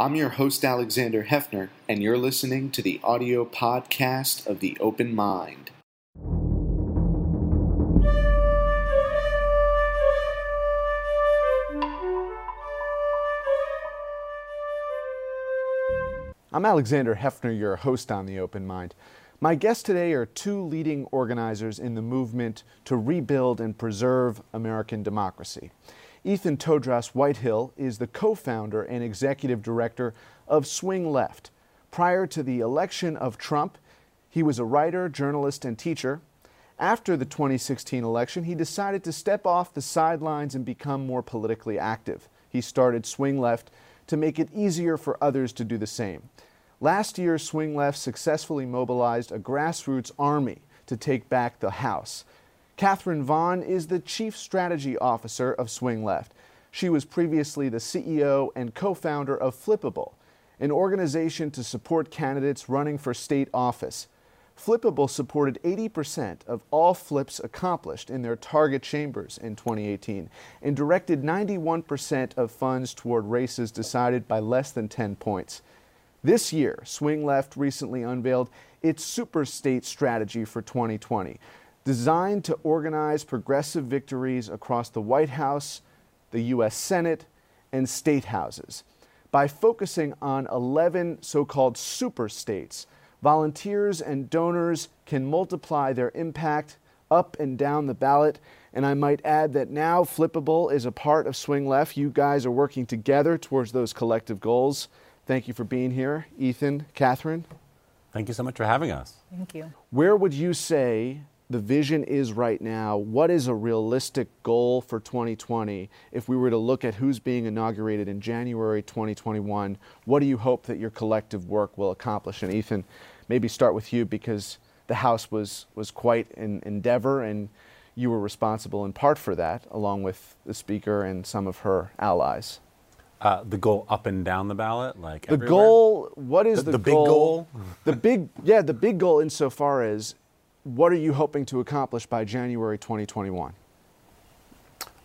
I'm your host, Alexander Heffner, and you're listening to the audio podcast of The Open Mind. I'm Alexander Heffner, your host on The Open Mind. My guests today are two leading organizers in the movement to rebuild and preserve American democracy. Ethan Todras Whitehill is the co founder and executive director of Swing Left. Prior to the election of Trump, he was a writer, journalist, and teacher. After the 2016 election, he decided to step off the sidelines and become more politically active. He started Swing Left to make it easier for others to do the same. Last year, Swing Left successfully mobilized a grassroots army to take back the House. Catherine Vaughan is the Chief Strategy Officer of Swing Left. She was previously the CEO and co founder of Flippable, an organization to support candidates running for state office. Flippable supported 80% of all flips accomplished in their target chambers in 2018 and directed 91% of funds toward races decided by less than 10 points. This year, Swing Left recently unveiled its super state strategy for 2020, designed to organize progressive victories across the White House, the U.S. Senate, and state houses. By focusing on 11 so called super states, volunteers and donors can multiply their impact up and down the ballot. And I might add that now Flippable is a part of Swing Left. You guys are working together towards those collective goals. Thank you for being here, Ethan, Catherine. Thank you so much for having us. Thank you. Where would you say the vision is right now, what is a realistic goal for 2020 if we were to look at who's being inaugurated in January 2021? What do you hope that your collective work will accomplish? And Ethan, maybe start with you because the House was, was quite an endeavor and you were responsible in part for that, along with the Speaker and some of her allies. Uh, the goal up and down the ballot, like the everywhere? goal. What is The- the, the big goal? the big, yeah, the big goal insofar as what are you hoping to accomplish by January 2021?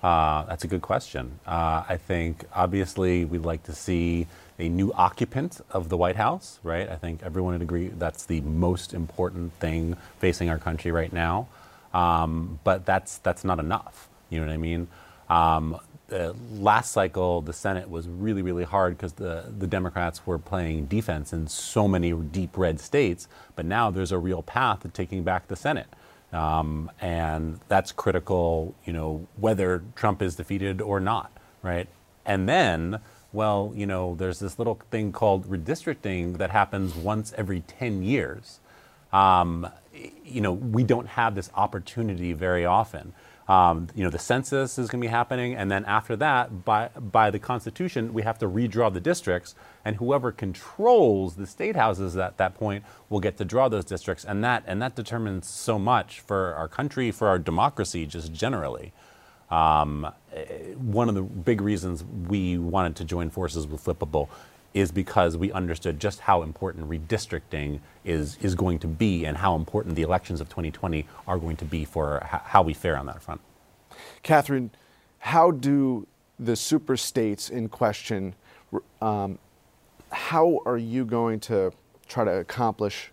Uh, that's a good question. Uh, I think obviously we'd like to see a new occupant of the White House, right? I think everyone would agree that's the most important thing facing our country right now. Um, but that's that's not enough. You know what I mean? Um, the last cycle, the Senate was really, really hard because the, the Democrats were playing defense in so many deep red states. But now there's a real path to taking back the Senate. Um, and that's critical, you know, whether Trump is defeated or not, right? And then, well, you know, there's this little thing called redistricting that happens once every 10 years. Um, you know, we don't have this opportunity very often. Um, you know, the census is going to be happening, and then after that, by by the Constitution, we have to redraw the districts, and whoever controls the state houses at that point will get to draw those districts, and that and that determines so much for our country, for our democracy, just generally. Um, eh, one of the big reasons we wanted to join forces with Flippable is because we understood just how important redistricting is, is going to be and how important the elections of 2020 are going to be for h- how we fare on that front. Catherine, how do the super states in question, um, how are you going to try to accomplish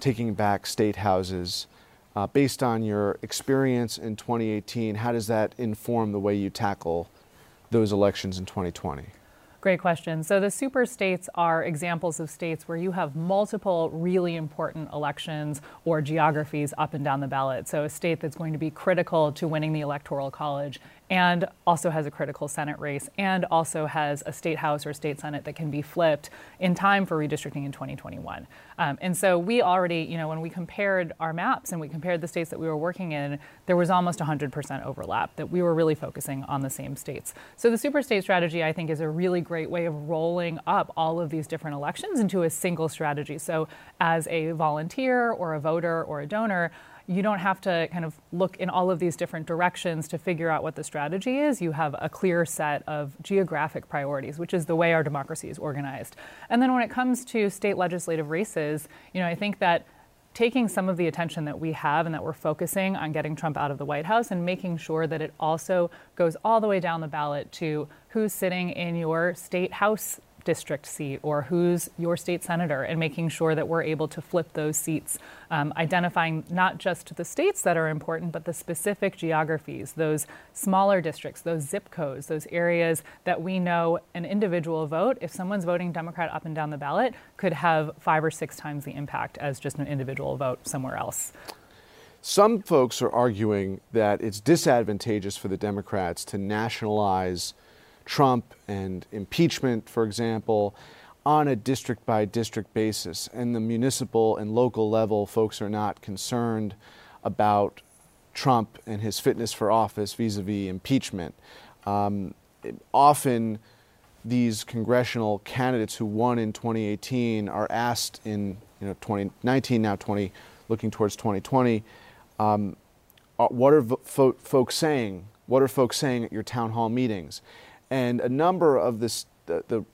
taking back state houses? Uh, based on your experience in 2018, how does that inform the way you tackle those elections in 2020? Great question. So the super states are examples of states where you have multiple really important elections or geographies up and down the ballot. So a state that's going to be critical to winning the electoral college and also has a critical Senate race and also has a state house or state Senate that can be flipped in time for redistricting in 2021. Um, and so we already, you know, when we compared our maps and we compared the states that we were working in, there was almost 100% overlap that we were really focusing on the same states. So the super state strategy, I think, is a really great way of rolling up all of these different elections into a single strategy. So as a volunteer or a voter or a donor, you don't have to kind of look in all of these different directions to figure out what the strategy is. You have a clear set of geographic priorities, which is the way our democracy is organized. And then when it comes to state legislative races, you know, I think that taking some of the attention that we have and that we're focusing on getting Trump out of the White House and making sure that it also goes all the way down the ballot to who's sitting in your state house district seat or who's your state senator and making sure that we're able to flip those seats, um, identifying not just the states that are important, but the specific geographies, those smaller districts, those zip codes, those areas that we know an individual vote, if someone's voting Democrat up and down the ballot, could have five or six times the impact as just an individual vote somewhere else. Some folks are arguing that it's disadvantageous for the Democrats to nationalize Trump and impeachment, for example, on a district by district basis. And the municipal and local level, folks are not concerned about Trump and his fitness for office vis a vis impeachment. Um, often, these congressional candidates who won in 2018 are asked in you know 2019 now 20 looking towards 2020 um, what are vo- folks saying what are folks saying at your town hall meetings and a number of this, the, the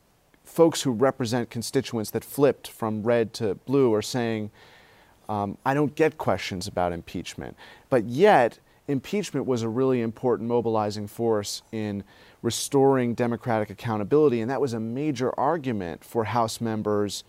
folks who represent constituents that flipped from red to blue are saying, um, I don't get questions about impeachment. But yet, impeachment was a really important mobilizing force in restoring democratic accountability, and that was a major argument for House members.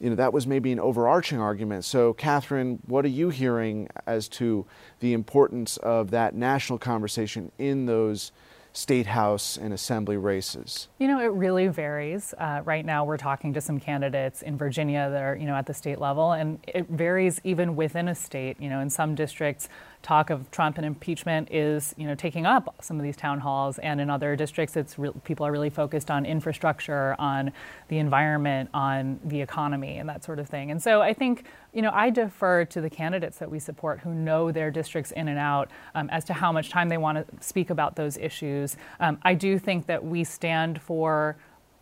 You know, that was maybe an overarching argument. So, Catherine, what are you hearing as to the importance of that national conversation in those state house and assembly races? You know, it really varies. Uh, right now, we're talking to some candidates in Virginia that are, you know, at the state level, and it varies even within a state. You know, in some districts, talk of Trump and impeachment is, you know, taking up some of these town halls, and in other districts, it's re- people are really focused on infrastructure, on the environment, on the economy, and that sort of thing. And so, I think, you know, I defer to the candidates that we support who know their districts in and out um, as to how much time they want to speak about those issues. Um, I do think that we stand for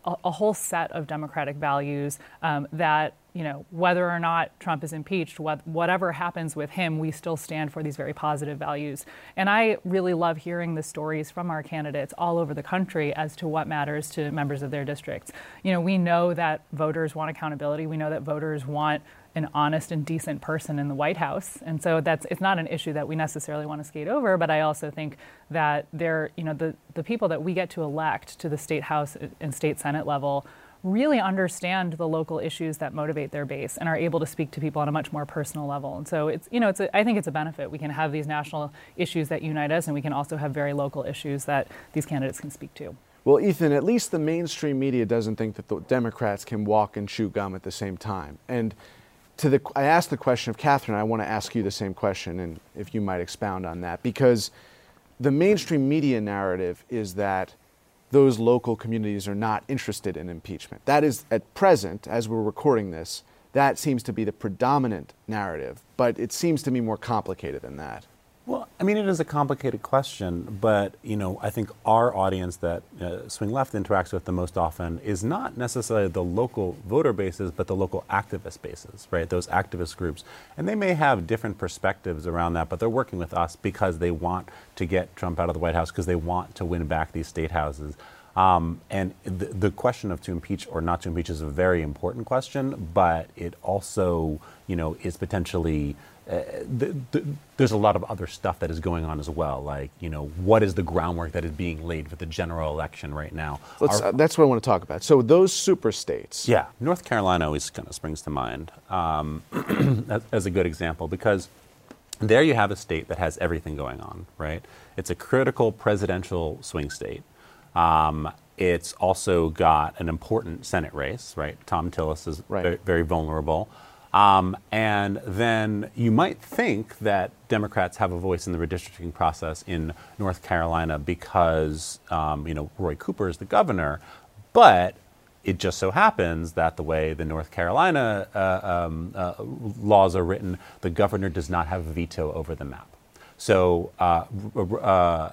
a, a whole set of democratic values um, that you know, whether or not Trump is impeached, what, whatever happens with him, we still stand for these very positive values. And I really love hearing the stories from our candidates all over the country as to what matters to members of their districts. You know, we know that voters want accountability. We know that voters want an honest and decent person in the White House. And so that's it's not an issue that we necessarily want to skate over, but I also think that they're, you know, the, the people that we get to elect to the state house and state senate level really understand the local issues that motivate their base and are able to speak to people on a much more personal level. And so it's, you know, it's a, I think it's a benefit. We can have these national issues that unite us, and we can also have very local issues that these candidates can speak to. Well, Ethan, at least the mainstream media doesn't think that the Democrats can walk and chew gum at the same time. And to the, I asked the question of Catherine. I want to ask you the same question, and if you might expound on that, because the mainstream media narrative is that those local communities are not interested in impeachment. That is, at present, as we're recording this, that seems to be the predominant narrative, but it seems to me more complicated than that. Well, I mean, it is a complicated question, but you know, I think our audience that uh, Swing Left interacts with the most often is not necessarily the local voter bases, but the local activist bases, right? Those activist groups, and they may have different perspectives around that, but they're working with us because they want to get Trump out of the White House because they want to win back these state houses. Um, and the, the, question of to impeach or not to impeach is a very important question, but it also, you know, is potentially uh, the, the, there's a lot of other stuff that is going on as well. Like, you know, what is the groundwork that is being laid for the general election right now? Our, uh, that's what I want to talk about. So those super states. Yeah, North Carolina always kind of springs to mind um, as, as a good example because there you have a state that has everything going on, right? It's a critical presidential swing state. Um, it's also got an important Senate race, right? Thom Tillis is right. very, very vulnerable. Um, and then you might think that Democrats have a voice in the redistricting process in North Carolina because, um, you know, Roy Cooper is the governor. But it just so happens that the way the North Carolina uh, um, uh, laws are written, the governor does not have a veto over the map. So uh, uh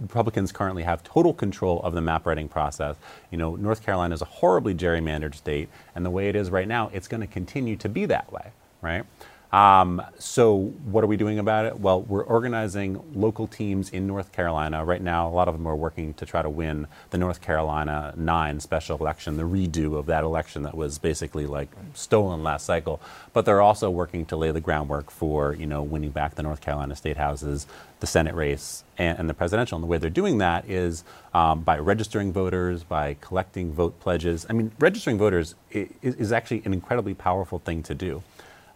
Republicans currently have total control of the map writing process. You know, North Carolina is a horribly gerrymandered state, and the way it is right now, it's going to continue to be that way, right? Um, so, what are we doing about it? Well, we're organizing local teams in North Carolina. Right now, a lot of them are working to try to win the North Carolina 9 special election, the redo of that election that was basically like stolen last cycle. But they're also working to lay the groundwork for, you know, winning back the North Carolina state houses, the Senate race, and, and the presidential. And the way they're doing that is um, by registering voters, by collecting vote pledges. I mean, registering voters is, is actually an incredibly powerful thing to do.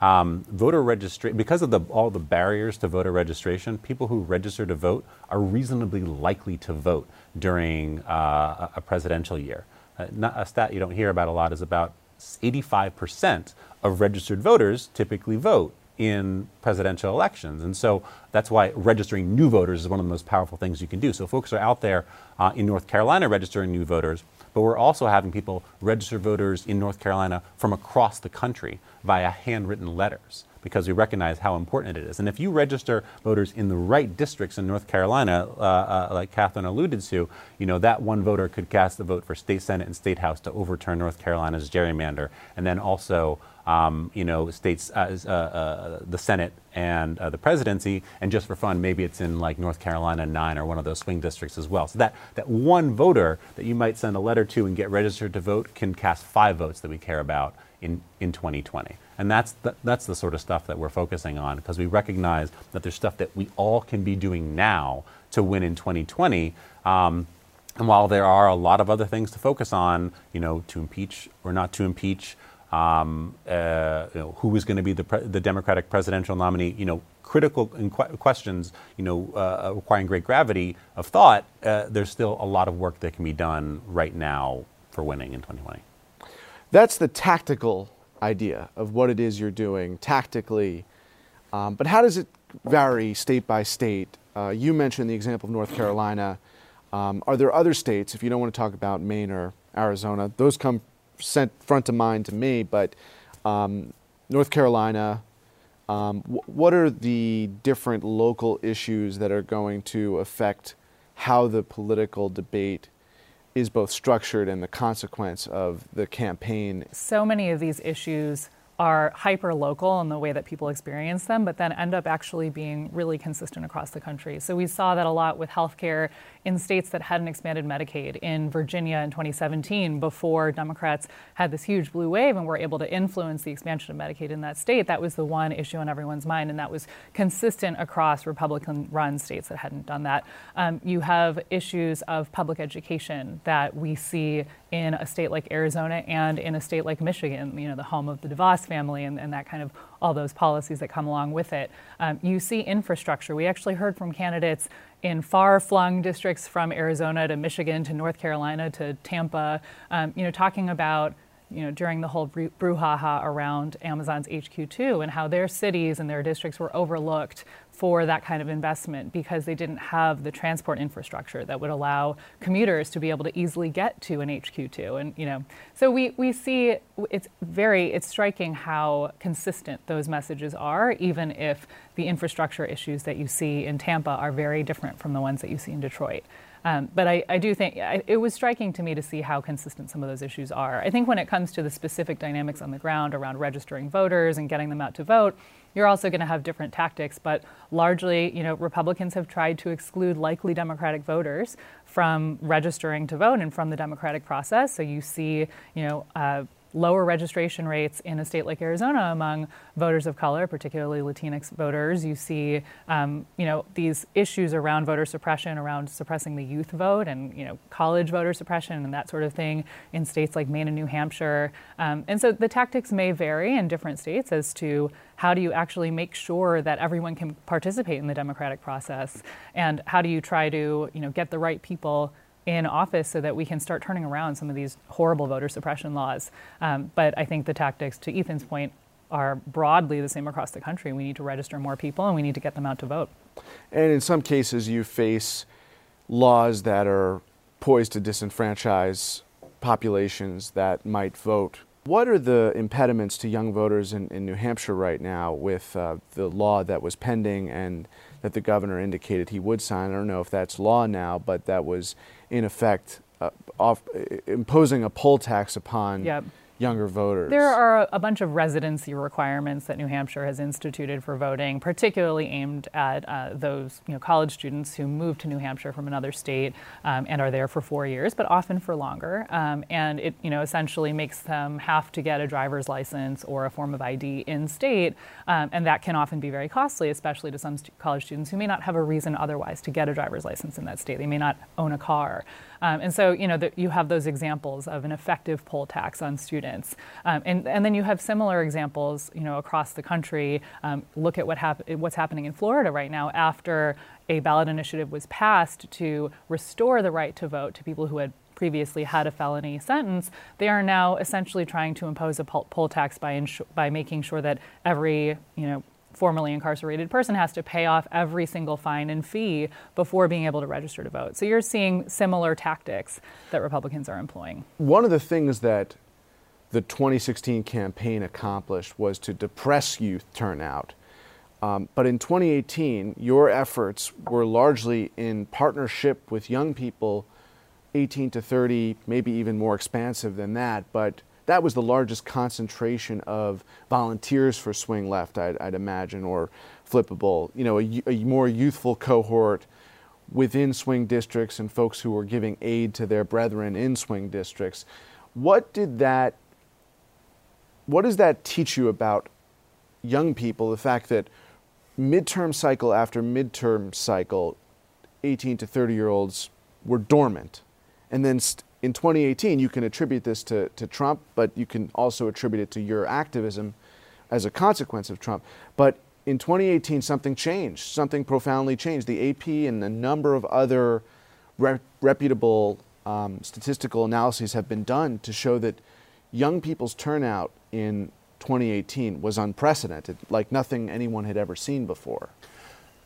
Um, voter registration, because of the, all the barriers to voter registration, people who register to vote are reasonably likely to vote during uh, a presidential year. Uh, not, a stat you don't hear about a lot is about 85% of registered voters typically vote in presidential elections. And so that's why registering new voters is one of the most powerful things you can do. So folks are out there uh, in North Carolina registering new voters but we're also having people register voters in North Carolina from across the country via handwritten letters because we recognize how important it is. And if you register voters in the right districts in North Carolina, uh, uh, like Catherine alluded to, you know that one voter could cast a vote for state senate and state house to overturn North Carolina's gerrymander, and then also um, you know, states, uh, uh, uh, the Senate and uh, the presidency, and just for fun, maybe it's in like North Carolina 9 or one of those swing districts as well. So that, that one voter that you might send a letter to and get registered to vote can cast five votes that we care about in, in 2020. And that's the, that's the sort of stuff that we're focusing on because we recognize that there's stuff that we all can be doing now to win in 2020. Um, and while there are a lot of other things to focus on, you know, to impeach or not to impeach, um, uh, you know, who is going to be the, pre- the Democratic presidential nominee, you know, critical questions, you know, uh, requiring great gravity of thought, uh, there's still a lot of work that can be done right now for winning in 2020. That's the tactical idea of what it is you're doing tactically. Um, but how does it vary state by state? Uh, you mentioned the example of North Carolina. Um, are there other states, if you don't want to talk about Maine or Arizona, those come sent front of mind to me, but um, North Carolina, um, what are the different local issues that are going to affect how the political debate is both structured and the consequence of the campaign? So many of these issues are hyper local in the way that people experience them, but then end up actually being really consistent across the country. So we saw that a lot with healthcare in states that hadn't expanded Medicaid. In Virginia in 2017, before Democrats had this huge blue wave and were able to influence the expansion of Medicaid in that state, that was the one issue on everyone's mind, and that was consistent across Republican run states that hadn't done that. Um, you have issues of public education that we see in a state like Arizona and in a state like Michigan, you know, the home of the DeVos family and, and that kind of all those policies that come along with it. Um, you see infrastructure. We actually heard from candidates in far flung districts from Arizona to Michigan to North Carolina to Tampa, um, you know, talking about you know, during the whole brouhaha around Amazon's HQ2 and how their cities and their districts were overlooked for that kind of investment because they didn't have the transport infrastructure that would allow commuters to be able to easily get to an HQ2 and you know so we, we see it's very it's striking how consistent those messages are even if the infrastructure issues that you see in Tampa are very different from the ones that you see in Detroit. Um, but I, I, do think I, it was striking to me to see how consistent some of those issues are. I think when it comes to the specific dynamics on the ground around registering voters and getting them out to vote, you're also going to have different tactics. But largely, you know, Republicans have tried to exclude likely Democratic voters from registering to vote and from the democratic process. So you see, you know. Uh, lower registration rates in a state like Arizona among voters of color, particularly Latinx voters. You see, um, you know, these issues around voter suppression, around suppressing the youth vote, and you know, college voter suppression and that sort of thing in states like Maine and New Hampshire. Um, and so the tactics may vary in different states as to how do you actually make sure that everyone can participate in the democratic process, and how do you try to, you know, get the right people in office so that we can start turning around some of these horrible voter suppression laws. Um, but I think the tactics, to Ethan's point, are broadly the same across the country. We need to register more people and we need to get them out to vote. And in some cases, you face laws that are poised to disenfranchise populations that might vote. What are the impediments to young voters in, in New Hampshire right now with uh, the law that was pending and that the governor indicated he would sign? I don't know if that's law now, but that was in effect, uh, off, imposing a poll tax upon yep. Younger voters? There are a bunch of residency requirements that New Hampshire has instituted for voting, particularly aimed at uh, those you know, college students who move to New Hampshire from another state um, and are there for four years, but often for longer. Um, and it you know, essentially makes them have to get a driver's license or a form of ID in state, um, and that can often be very costly, especially to some st- college students who may not have a reason otherwise to get a driver's license in that state. They may not own a car. Um, and so, you know, the, you have those examples of an effective poll tax on students. Um, and, and then you have similar examples, you know, across the country. Um, look at what hap- what's happening in Florida right now after a ballot initiative was passed to restore the right to vote to people who had previously had a felony sentence, they are now essentially trying to impose a poll tax by, by making sure that every, you know, formerly incarcerated person has to pay off every single fine and fee before being able to register to vote. So you're seeing similar tactics that Republicans are employing. One of the things that the 2016 campaign accomplished was to depress youth turnout. Um, but in 2018, your efforts were largely in partnership with young people, 18 to 30, maybe even more expansive than that. But that was the largest concentration of volunteers for Swing Left, I'd, I'd imagine, or Flippable. You know, a, a, more youthful cohort within swing districts and folks who were giving aid to their brethren in swing districts. What did that? What does that teach you about young people? The fact that midterm cycle after midterm cycle, 18 to 30 year olds were dormant, and then. In 2018, you can attribute this to, to Trump, but you can also attribute it to your activism as a consequence of Trump. But in 2018, something changed, something profoundly changed. The AP and a number of other re- reputable um, statistical analyses have been done to show that young people's turnout in 2018 was unprecedented, like nothing anyone had ever seen before.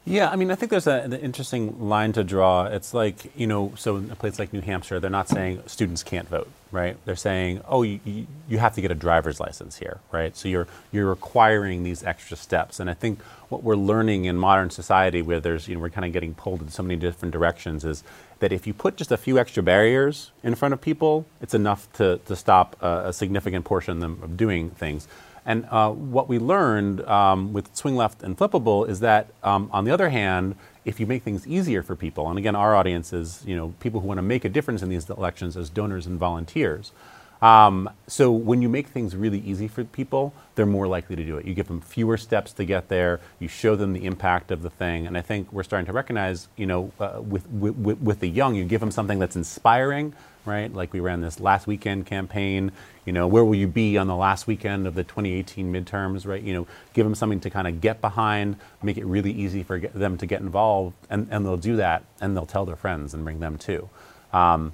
Yeah, I mean, I think there's a, an interesting line to draw. It's like, you know, so in a place like New Hampshire, they're not saying students can't vote, right? They're saying, oh, you, you have to get a driver's license here, right? So you're, you're requiring these extra steps. And I think what we're learning in modern society, where there's, you know, we're kind of getting pulled in so many different directions, is that if you put just a few extra barriers in front of people, it's enough to, to stop a, a significant portion of them of doing things. And uh, what we learned um, with Swing Left and Flippable is that, um, on the other hand, if you make things easier for people, and again, our audience is you know people who want to make a difference in these elections as donors and volunteers. Um, so when you make things really easy for people, they're more likely to do it. You give them fewer steps to get there. You show them the impact of the thing, and I think we're starting to recognize, you know, uh, with, with with the young, you give them something that's inspiring, right? Like we ran this last weekend campaign. You know, where will you be on the last weekend of the 2018 midterms, right? You know, give them something to kind of get behind, make it really easy for them to get involved, and, and they'll do that, and they'll tell their friends and bring them too. Um,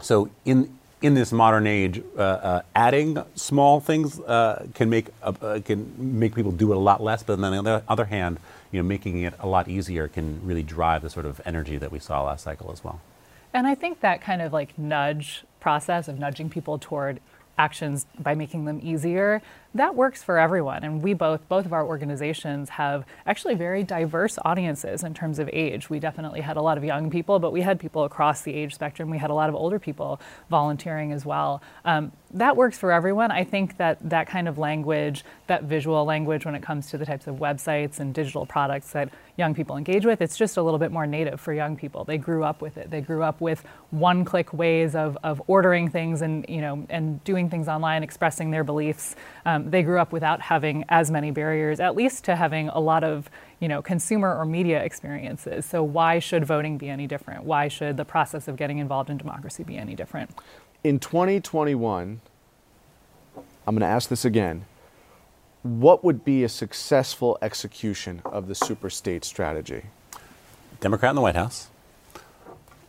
so in in this modern age, uh, uh, adding small things uh, can make uh, can make people do it a lot less. But then on the other hand, you know, making it a lot easier can really drive the sort of energy that we saw last cycle as well. And I think that kind of like nudge process of nudging people toward actions by making them easier that works for everyone. And we both both of our organizations have actually very diverse audiences in terms of age. We definitely had a lot of young people but we had people across the age spectrum. We had a lot of older people volunteering as well. Um, that works for everyone. I think that that kind of language that visual language when it comes to the types of websites and digital products that young people engage with it's just a little bit more native for young people. They grew up with it. They grew up with one click ways of, of ordering things and you know and doing things online expressing their beliefs um, they grew up without having as many barriers, at least to having a lot of you know, consumer or media experiences. So why should voting be any different? Why should the process of getting involved in democracy be any different? In 2021, I'm going to ask this again. What would be a successful execution of the super state strategy? Democrat in the White House,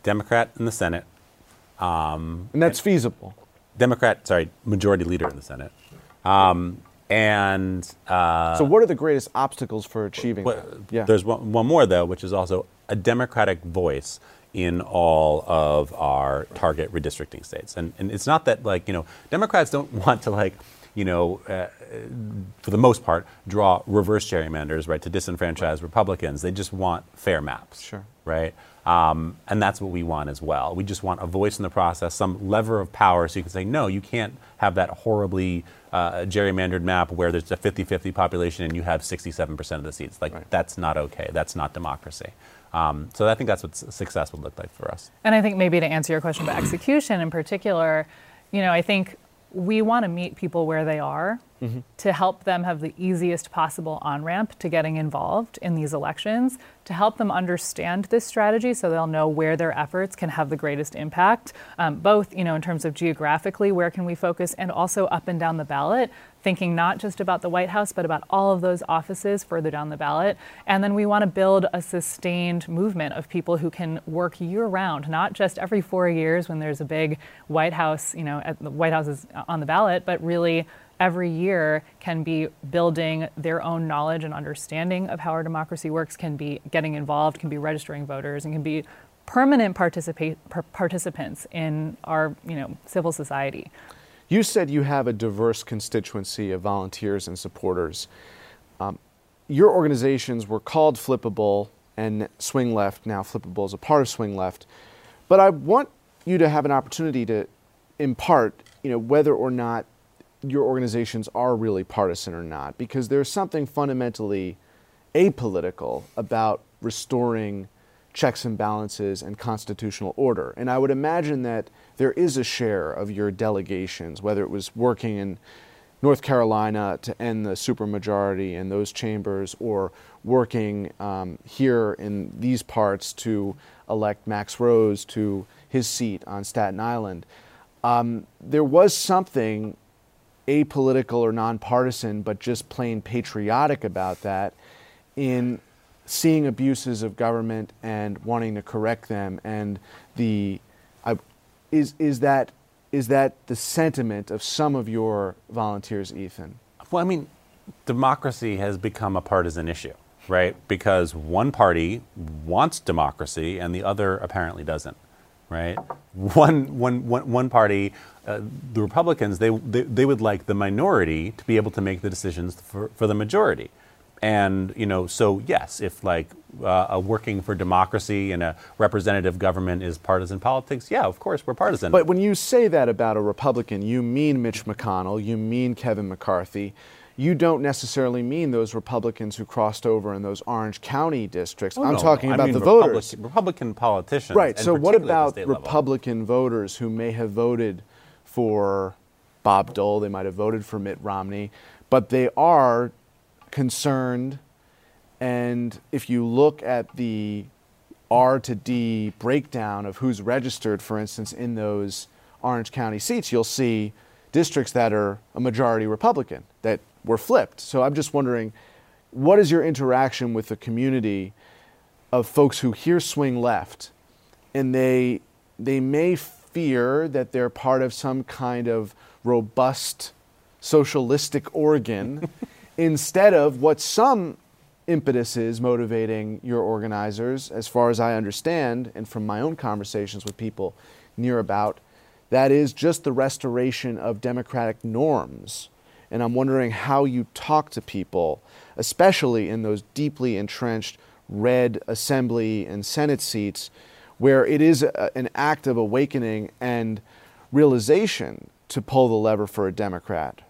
Democrat in the Senate. Um, and that's feasible. Democrat, sorry, majority leader in the Senate. Um, and uh, so, what are the greatest obstacles for achieving well, that? Yeah. There's one, one more though, which is also a Democratic voice in all of our target redistricting states. And, and it's not that like you know Democrats don't want to like you know, uh, for the most part, draw reverse gerrymanders, right, to disenfranchise Republicans. They just want fair maps, sure. right? Um, and that's what we want as well. We just want a voice in the process, some lever of power, so you can say, no, you can't have that horribly uh, gerrymandered map where there's a 50 50 population and you have 67% of the seats. Like, right. that's not okay. That's not democracy. Um, so I think that's what success would look like for us. And I think maybe to answer your question about execution in particular, you know, I think we want to meet people where they are mm-hmm. to help them have the easiest possible on ramp to getting involved in these elections, to help them understand this strategy so they'll know where their efforts can have the greatest impact, um, both you know in terms of geographically where can we focus, and also up and down the ballot thinking not just about the White House, but about all of those offices further down the ballot. And then we want to build a sustained movement of people who can work year round, not just every four years when there's a big White House, you know, the White House is on the ballot, but really every year can be building their own knowledge and understanding of how our democracy works, can be getting involved, can be registering voters, and can be permanent participa- participants in our you know, civil society. You said you have a diverse constituency of volunteers and supporters. Um, your organizations were called Flippable and Swing Left. Now, Flippable is a part of Swing Left. But I want you to have an opportunity to impart, you know, whether or not your organizations are really partisan or not, because there's something fundamentally apolitical about restoring checks and balances and constitutional order. And I would imagine that there is a share of your delegations, whether it was working in North Carolina to end the supermajority in those chambers, or working um, here in these parts to elect Max Rose to his seat on Staten Island. Um, there was something apolitical or nonpartisan, but just plain patriotic about that in seeing abuses of government and wanting to correct them and the I, is is that is that the sentiment of some of your volunteers ethan? Well i mean democracy has become a partisan issue right? Because one party wants democracy and the other apparently doesn't right? One, one, one, one party uh, the republicans they, they, they would like the minority to be able to make the decisions for, for the majority and you know, so yes, if like uh, working for democracy and a representative government is partisan politics, yeah, of course we're partisan. But when you say that about a Republican, you mean Mitch McConnell, you mean Kevin McCarthy. You don't necessarily mean those Republicans who crossed over in those Orange County districts. Oh, I'm no, talking no. about the Republic, voters. Republican politicians. Right. So, what about Republican level? voters who may have voted for Bob Dole? They might have voted for Mitt Romney, but they are concerned. And if you look at the R to D breakdown of who's registered, for instance, in those Orange County seats, you'll see districts that are a majority Republican that were flipped. So I'm just wondering, what is your interaction with the community of folks who hear swing left and they they may fear that they're part of some kind of robust socialistic organ instead of what some impetus is motivating your organizers, as far as I understand, and from my own conversations with people near about, that is just the restoration of democratic norms. And I'm wondering how you talk to people, especially in those deeply entrenched red assembly and Senate seats, where it is a, an act of awakening and realization to pull the lever for a Democrat.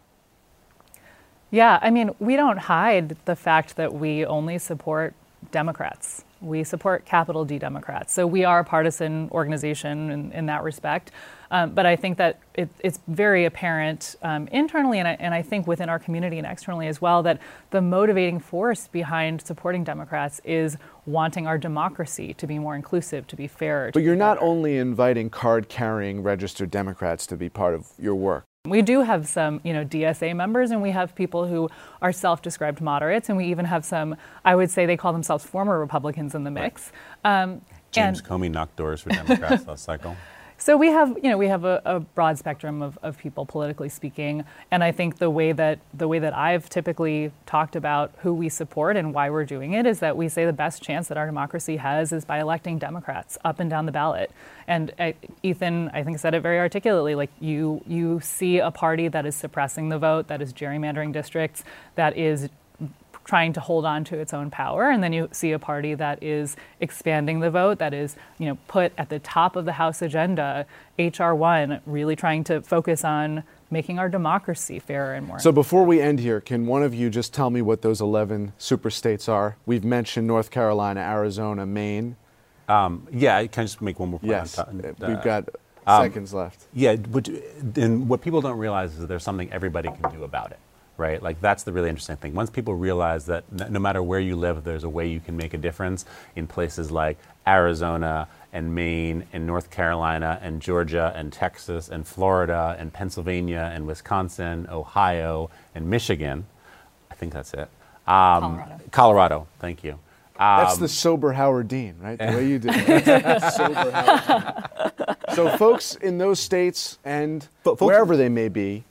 Yeah, I mean, we don't hide the fact that we only support Democrats. We support capital D Democrats. So we are a partisan organization in, in that respect. Um, but I think that it, it's very apparent um, internally and I, and I think within our community and externally as well that the motivating force behind supporting Democrats is wanting our democracy to be more inclusive, to be fair. But you're not only inviting card carrying registered Democrats to be part of your work. We do have some, you know, DSA members, and we have people who are self-described moderates, and we even have some. I would say they call themselves former Republicans in the mix. Right. Um, James Comey knocked doors for Democrats last cycle. So we have, you know, we have a, a, broad spectrum of, of people politically speaking, and I think the way that the way that I've typically talked about who we support and why we're doing it is that we say the best chance that our democracy has is by electing Democrats up and down the ballot. And uh, Ethan, I think, said it very articulately. Like you, you see a party that is suppressing the vote, that is gerrymandering districts, that is trying to hold on to its own power. And then you see a party that is expanding the vote, that is, you know, put at the top of the House agenda, H.R. 1, really trying to focus on making our democracy fairer and more. So before we end here, can one of you just tell me what those 11 super states are? We've mentioned North Carolina, Arizona, Maine. Um, yeah, I can I just make one more point? Yes, on top? we've got um, seconds left. Yeah, but, and what people don't realize is that there's something everybody can do about it, right? Like that's the really interesting thing. Once people realize that no matter where you live, there's a way you can make a difference in places like Arizona and Maine and North Carolina and Georgia and Texas and Florida and Pennsylvania and Wisconsin, Ohio and Michigan. I think that's it. Um, Colorado. Colorado. Thank you. Um, That's the sober Howard Dean, right? The way you did it. sober Howard So, folks in those states and folks, wherever they may be,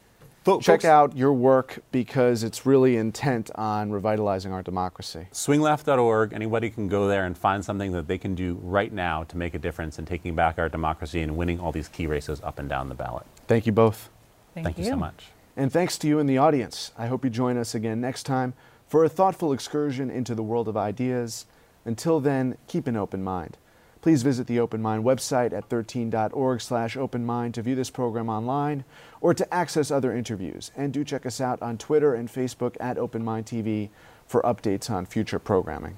folks, check out your work because it's really intent on revitalizing our democracy. Swingleft.org. Anybody can go there and find something that they can do right now to make a difference in taking back our democracy and winning all these key races up and down the ballot. Thank you both. Thank, Thank you. you so much. And thanks to you in the audience. I hope you join us again next time for a thoughtful excursion into the world of ideas. Until then, keep an open mind. Please visit the Open Mind website at 13.org slash openmind to view this program online or to access other interviews. And do check us out on Twitter and Facebook at Open Mind TV for updates on future programming.